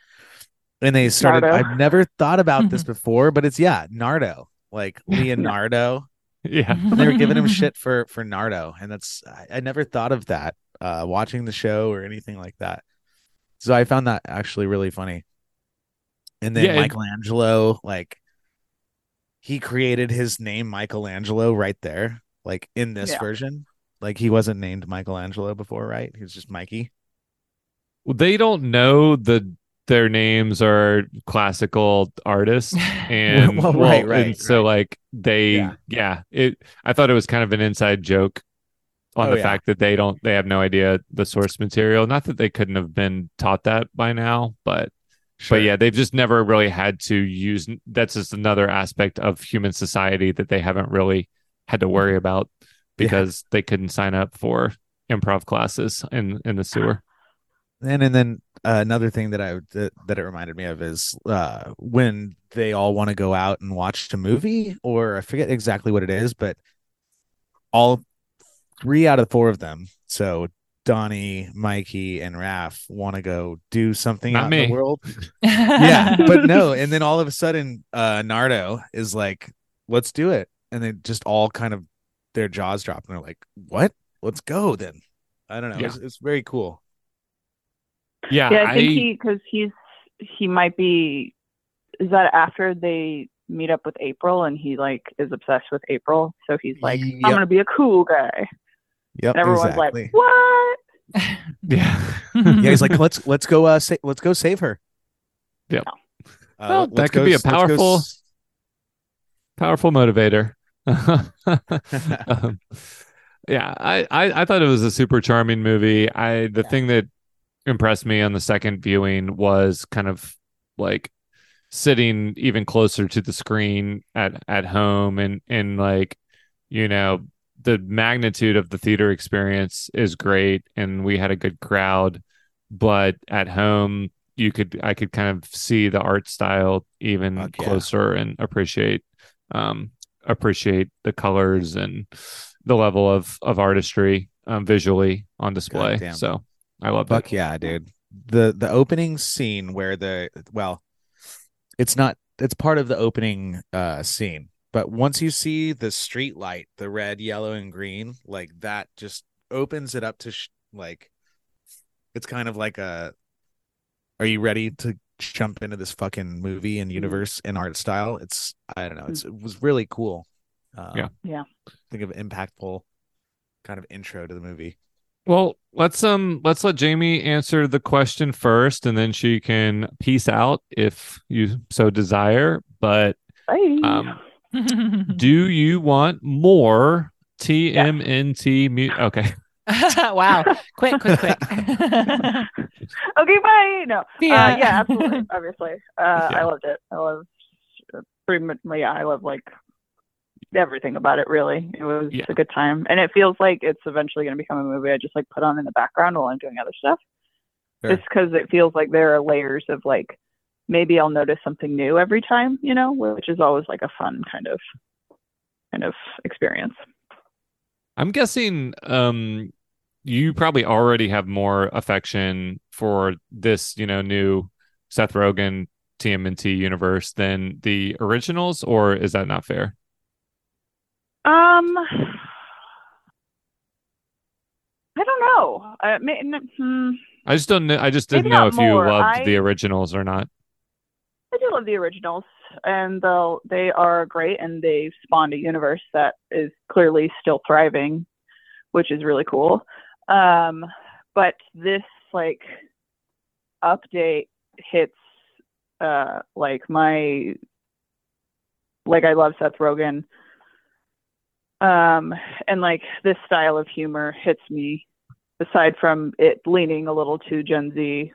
and they started. Nardo. I've never thought about this before, but it's yeah, Nardo, like Leonardo. Yeah. And they were giving him shit for for Nardo, and that's I, I never thought of that uh, watching the show or anything like that. So I found that actually really funny. And then Yeah, it- Michelangelo, like he created his name Michelangelo right there, like in this Yeah. version. Like he wasn't named Michelangelo before, right? He was just Mikey. Well, they don't know the their names are classical artists and Well, right, right, and so like they Yeah. yeah. it i thought it was kind of an inside joke on Oh, the yeah. fact that they don't they have no idea the source material not that they couldn't have been taught that by now but Sure. but yeah they've just never really had to use that's just another aspect of human society that they haven't really had to worry about Yeah. because they couldn't sign up for improv classes in in the sewer And and then uh, another thing that I that, that it reminded me of is uh, when they all want to go out and watch a movie, or I forget exactly what it is, but all three out of four of them, so Donnie, Mikey, and Raph, want to go do something Not out in the world. yeah, but no. And then all of a sudden, uh, Nardo is like, "Let's do it," and they just all kind of their jaws drop, and they're like, "What? Let's go then." I don't know. Yeah. It's, it's very cool. Yeah, Yeah, I think he because he's he might be. Is that after they meet up with April and he like is obsessed with April, so he's like, Yep. I'm gonna be a cool guy. Yep, And everyone's exactly. like, what? yeah yeah, he's like, let's let's go uh sa- let's go save her. Yep. Uh, Well, that could go be a let's go powerful- s- powerful motivator. um, yeah, I, I I thought it was a super charming movie. I the thing that impressed me on the second viewing was kind of like sitting even closer to the screen at at home and and like you know the magnitude of the theater experience is great and we had a good crowd but at home you could i could kind of see the art style even Fuck yeah. closer and appreciate um appreciate the colors and the level of of artistry um, visually on display so i love Fuck it yeah, dude. The the opening scene where the well, it's not it's part of the opening uh scene, but once you see the street light, the red, yellow, and green, like that just opens it up to sh- like it's kind of like a are you ready to jump into this fucking movie and universe and art style? It's I don't know, it's it was really cool. Uh, Yeah. Yeah. Think of impactful kind of intro to the movie. Well, let's um let's let Jamie answer the question first and then she can peace out if you so desire. But Bye. um do you want more TMNT mu- okay. wow. Quick, quick, quick. okay, bye. No. Yeah. Uh, yeah, absolutely. Obviously. Uh, Yeah. I loved it. I love pretty much, yeah, I love like everything about it, really. It was Yeah. a good time. And it feels like it's eventually going to become a movie I just like put on in the background while I'm doing other stuff. Sure. Just because it feels like there are layers of like, maybe I'll notice something new every time, you know, which is always like a fun kind of, kind of experience. I'm guessing um you probably already have more affection for this, you know, new Seth Rogen TMNT universe than the originals, or is that not fair? Um, I don't know. I mean, hmm. I just don't know. I just didn't Maybe know if you loved I- the originals or not. I do love the originals, and they'll, they are great, and they spawned a universe that is clearly still thriving, which is really cool. Um, but this like update hits uh like my like I love Seth Rogen. Um, and like this style of humor hits me. Aside from it leaning a little too Gen Z,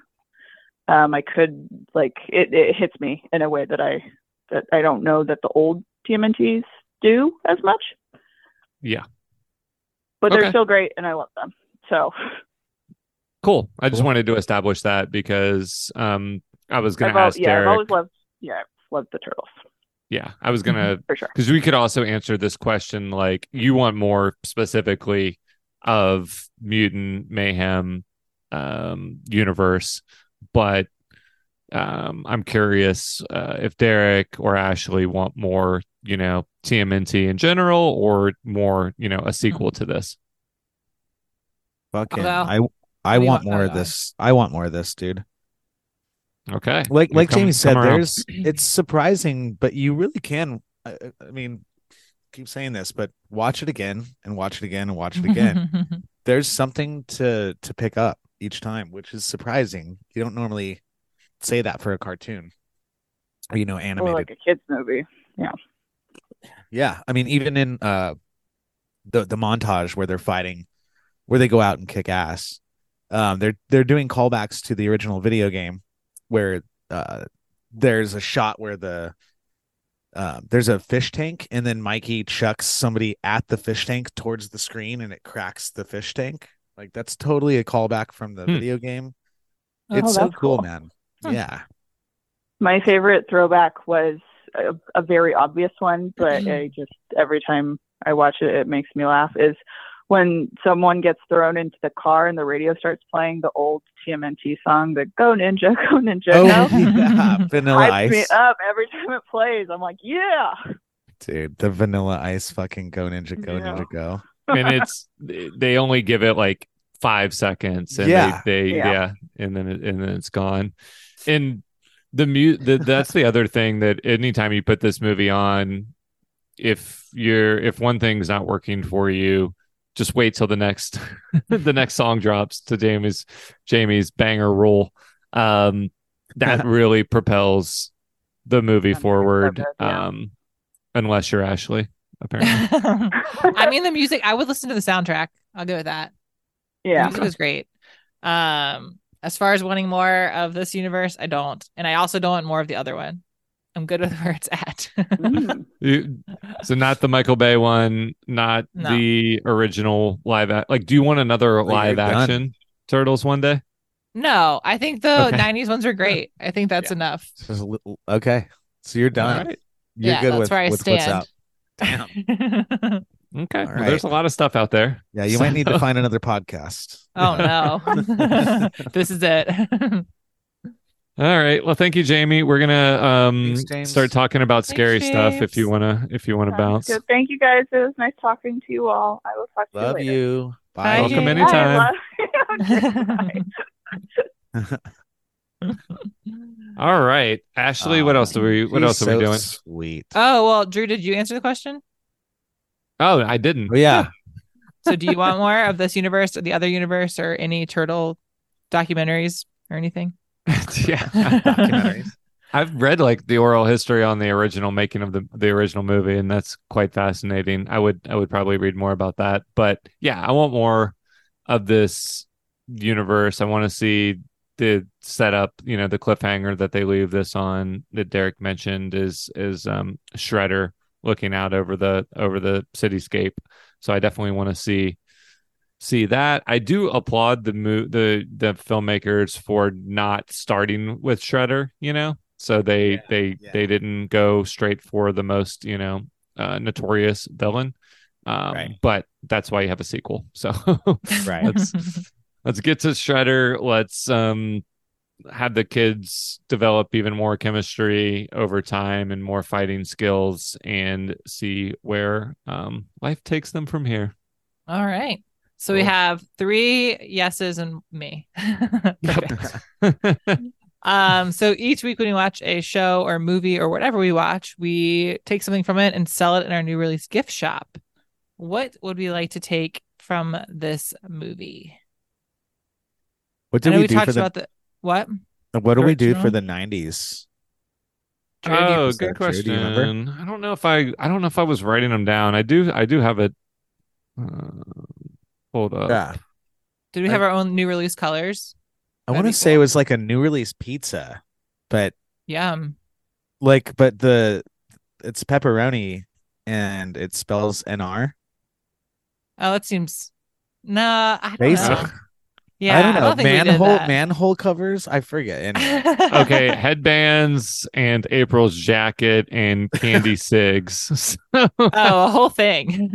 um, I could like it, it hits me in a way that I that I don't know that the old TMNTs do as much. Yeah. but they're still great, and I love them. So Cool. I just Cool. wanted to establish that because um I was gonna I've al- ask yeah, I've always loved yeah, loved the turtles yeah, I was gonna for sure. because we could also answer this question like you want more specifically of mutant mayhem um universe but um i'm curious uh, if derrick or ashley want more you know tmnt in general or more you know a sequel to this Fucking, Well, I I what do you want want, more of this. I want more of this, dude. Okay Like You like come- Jamie said, around. there's it's surprising, but you really can. I, I mean, keep saying this, but watch it again and watch it again and watch it again. there's something to to pick up each time, which is surprising. You don't normally say that for a cartoon, or you know, Or animated. like a kids movie. Yeah. Yeah, I mean, even in uh the the montage where they're fighting, where they go out and kick ass, um, they're they're doing callbacks to the original video game, where uh there's a shot where the uh, there's a fish tank, and then Mikey chucks somebody at the fish tank towards the screen, and it cracks the fish tank. Like that's totally a callback from the Hmm. video game. Oh, It's so cool, cool. man. Hmm. Yeah, My favorite throwback was a, a very obvious one, but I just every time I watch it, it makes me laugh. Is when someone gets thrown into the car and the radio starts playing the old TMNT song, the "Go Ninja, Go Ninja." oh Go. yeah, Vanilla Hypes me Ice. up every time it plays. I'm like, yeah. Dude, the vanilla ice fucking go ninja go Yeah. ninja go. and it's they only give it like five seconds and Yeah. they, they yeah. Yeah. and then it, and then it's gone and the mute, that's the other thing that anytime you put this movie on if you're if one thing's not working for you just wait till the next the next song drops to Jamie's Jamie's banger rule um that really propels the movie That makes so forward good, yeah. um unless you're Ashley apparently I mean, the music. I would listen to the soundtrack. I'll go with that. The Yeah. music was great. Um, as far as wanting more of this universe, I don't, and I also don't want more of the other one. I'm good with where it's at. Mm. You- so not the Michael Bay one, not No. the original live. A- like, do you want another Well, live you're done. action Turtles one day? no, I think the Okay. '90s ones are great. I think that's enough. Just a little- okay, so you're done. All right. You're yeah, good that's with, where I with what's stand. out. Damn. Okay. All Well, there's a lot of stuff out there. Yeah, you might need to find another podcast. oh no, this is it. All right. Well, thank you, Jamie. We're gonna um Thanks, start talking about Thanks, scary stuff if you wanna if you wanna Sounds bounce. good. Thank you guys. It was nice talking to you all. I will talk to Love you later. Love you. Bye. Bye, Welcome James. anytime. Bye. Bye. All right, Ashley. what else do we? What He's else are we doing? Sweet. oh well, Drew, did you answer the question? Oh, I didn't. Oh yeah. So, do you want more of this universe or the other universe or any turtle documentaries or anything? yeah. Documentaries. I've read like the oral history on the original making of the the original movie, and that's quite fascinating. I would I would probably read more about that. But yeah, I want more of this universe. I want to see the setup, you know, the cliffhanger that they leave this on that Derrick mentioned is is um Shredder looking out over the over the cityscape. So I definitely want to see see that. I do applaud the mo- the the filmmakers for not starting with Shredder, you know. So they Yeah, they yeah. they didn't go straight for the most, you know, uh, notorious villain. Um, Right. but that's why you have a sequel. So Right. let's let's get to Shredder. Let's um have the kids develop even more chemistry over time and more fighting skills and see where um life takes them from here. All right. So we have three yeses and me. Um, so each week when we watch a show or movie or whatever we watch, we take something from it and sell it in our new release gift shop. What would we like to take from this movie? What did we, we, do talked for the about the what? what do we do for the nineties? Drew, do you- oh, good that true? Do question. I don't know if I I don't know if I was writing them down. I do I do have it. Uh, hold up. Yeah. Did we have our own new release colors? I want to be say it was like a new release pizza, but Yum. like but the it's pepperoni and it spells NR. Oh, it seems No, I don't Basic. know. Yeah, I don't know. think we did manhole manhole covers. I forget. Anyway. okay, headbands and April's jacket and candy cigs. oh, a whole thing.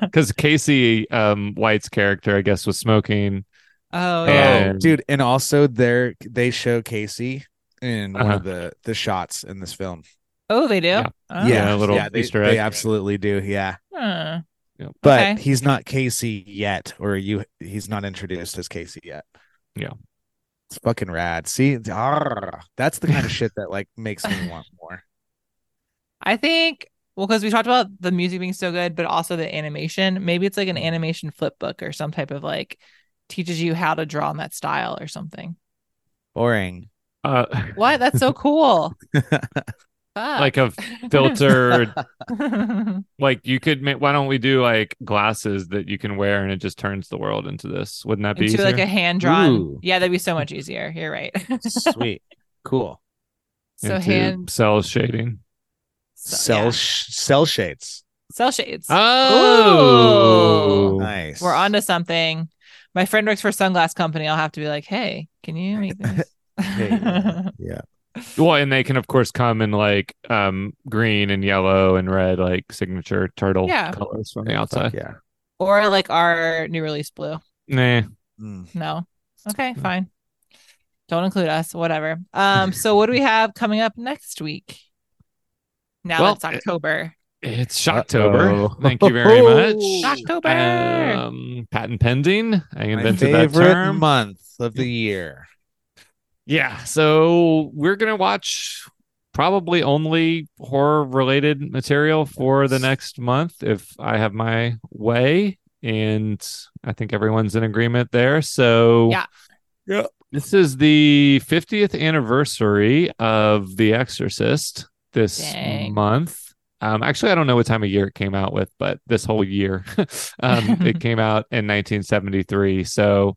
Because Casey um, White's character, I guess, was smoking. oh, Oh, yeah. And- dude, and also there they show Casey in one Uh-huh. of the the shots in this film. Oh, they do. Yeah. Oh. Yeah, a little they, Easter They egg. absolutely do. Yeah, Huh. But Okay. he's not Casey yet, or you. He's not introduced as Casey yet. Yeah. it's fucking rad. See, that's the kind of shit that like makes me want more. I think well, because we talked about the music being so good, but also the animation. Maybe it's like an animation flip book or some type of like teaches you how to draw in that style or something. Boring. Uh, What? That's so cool. like a filtered, like you could make. Why don't we do like glasses that you can wear and it just turns the world into this? Wouldn't that be into easier? like a hand drawn. Yeah, that'd be so much easier. You're right. Sweet, cool. so Into hand cel shading. so- Cell yeah. sh- cell shades. cell shades. Oh, Nice. We're onto something. My friend works for a sunglass company. I'll have to be like, hey, can you make this? Hey, yeah. yeah. Well, and they can of course come in like um green and yellow and red, like signature turtle Yeah. colors from the Fuck outside. Yeah. or like our new release blue. Nah. Mm. No. Okay, fine. Don't include us. Whatever. Um. So what do we have coming up next week? Now Well, that's October. It's Shocktober. Uh-oh. Thank you very much. Shocktober. Um, patent pending. I My invented that favorite term. month of the year. Yeah. So we're gonna watch probably only horror related material for the next month if I have my way. And I think everyone's in agreement there. So Yeah. Yeah. This is the 50th anniversary of The Exorcist this Dang. month. Um, actually, I don't know what time of year it came out with, but this whole year, um, it came out in 1973. So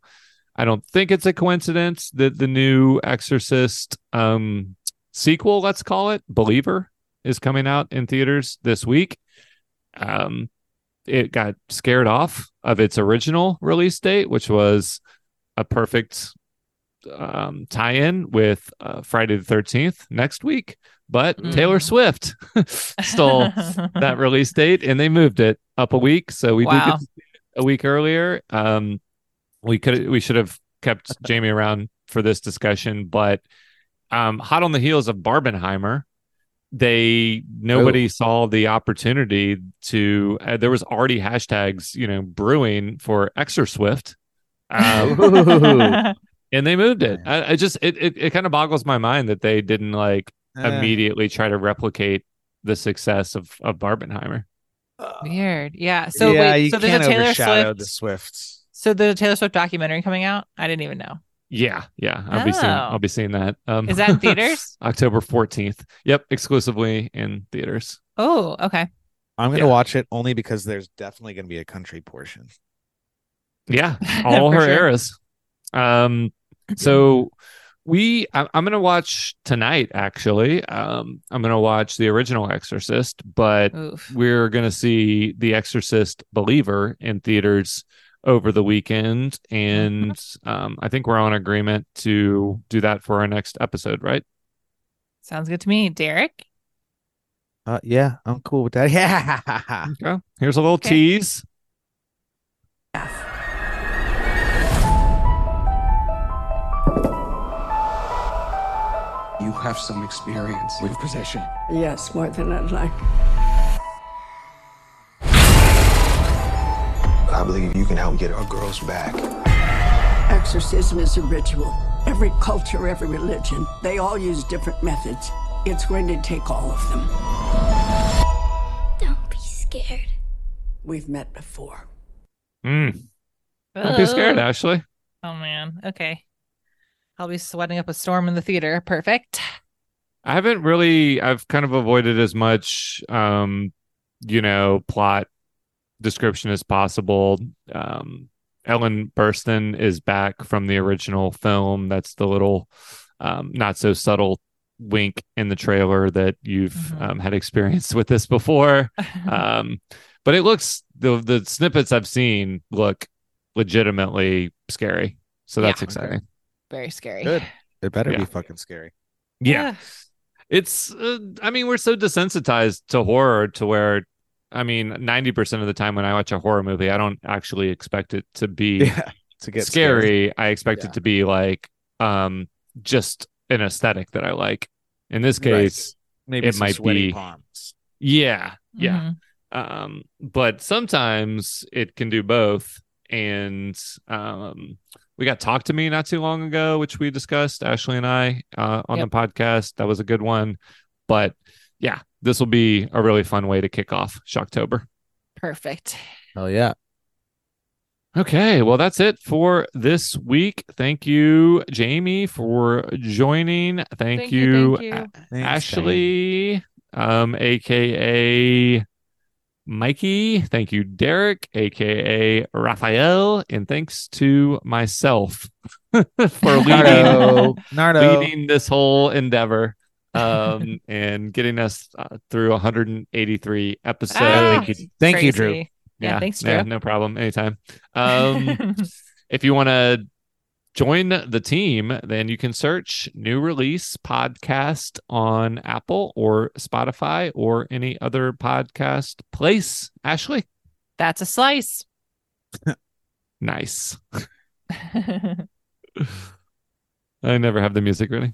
I don't think it's a coincidence that the new Exorcist um, sequel, let's call it, Believer, is coming out in theaters this week. Um, it got scared off of its original release date, which was a perfect um, tie-in with uh, Friday the Thirteenth next week. But Mm. Taylor Swift stole that release date, and they moved it up a week. So we Wow. it a week earlier. Um, we could we should have kept Jamie around for this discussion, but um, hot on the heels of Barbenheimer, they nobody saw the opportunity to. Uh, there was already hashtags, you know, brewing for Exorswift. Um, and they moved it. I, I just it it, it kind of boggles my mind that they didn't like Eh. immediately try to replicate the success of of Barbenheimer. Weird. Yeah. So yeah, wait. you So there's can't a Taylor overshadow Swift. the Swifts. So the Taylor Swift documentary coming out. I didn't even know. Yeah, yeah, I'll be seeing Oh. I'll be seeing that. Um, Is that in theaters? October fourteenth. Yep, exclusively in theaters. oh, okay. I'm gonna Yeah. watch it only because there's definitely gonna be a country portion. Yeah, all For her sure. eras. Um, so we I, I'm gonna watch tonight. Actually, um, I'm gonna watch the original Exorcist, but Oof. we're going to see The Exorcist Believer in theaters over the weekend. And um, I think we're on agreement to do that for our next episode, right? Sounds good to me, Derrick. Uh, yeah, I'm cool with that. Yeah. Okay. Here's a little Okay. tease. You have some experience with possession. Yes, more than I'd like. I believe you can help get our girls back. Exorcism is a ritual. Every culture, every religion, they all use different methods. It's going to take all of them. Don't be scared. We've met before. Mm. Don't be scared, Ashley. Oh man. Okay. I'll be sweating up a storm in the theater. Perfect. I haven't really, I've kind of avoided as much, um, you know, plot description as possible. Um, Ellen Burstyn is back from the original film. That's the little, um, not so subtle wink in the trailer that you've Mhm. um, had experience with this before. um, but it looks the the snippets I've seen look legitimately scary. So that's Yeah. exciting. Very scary. Good. It better Yeah. be fucking scary. Yeah. It's, uh, I mean, we're so desensitized to horror to where, I mean, 90% of the time when I watch a horror movie, I don't actually expect it to be Yeah. To get scary. I expect Yeah. it to be like, um, just an aesthetic that I like. In this Right. case, Maybe it some might sweaty be- palms. yeah, yeah. Mhm. Um, but sometimes it can do both. And um, we got Talk to Me not too long ago, which we discussed, Ashley and I, uh, on Yep. the podcast. That was a good one. But yeah, this will be a really fun way to kick off Shocktober. Perfect. Hell yeah. Okay, well, that's it for this week. Thank you, Jamie, for joining. Thank, Thank you, you, thank you. A- Thanks, Ashley, um, aka Mikey. Thank you, Derrick, aka Raphael, and thanks to myself for leading Nardo. Nardo. leading this whole endeavor um and getting us uh, through 183 episodes. Ah, Thank you. Thank you, Drew. crazy. Yeah, thanks, Drew. Yeah, no problem. Anytime. Um, if you want to join the team, then you can search New Release Podcast on Apple or Spotify or any other podcast place. Ashley, That's a slice. nice. I never have the music ready.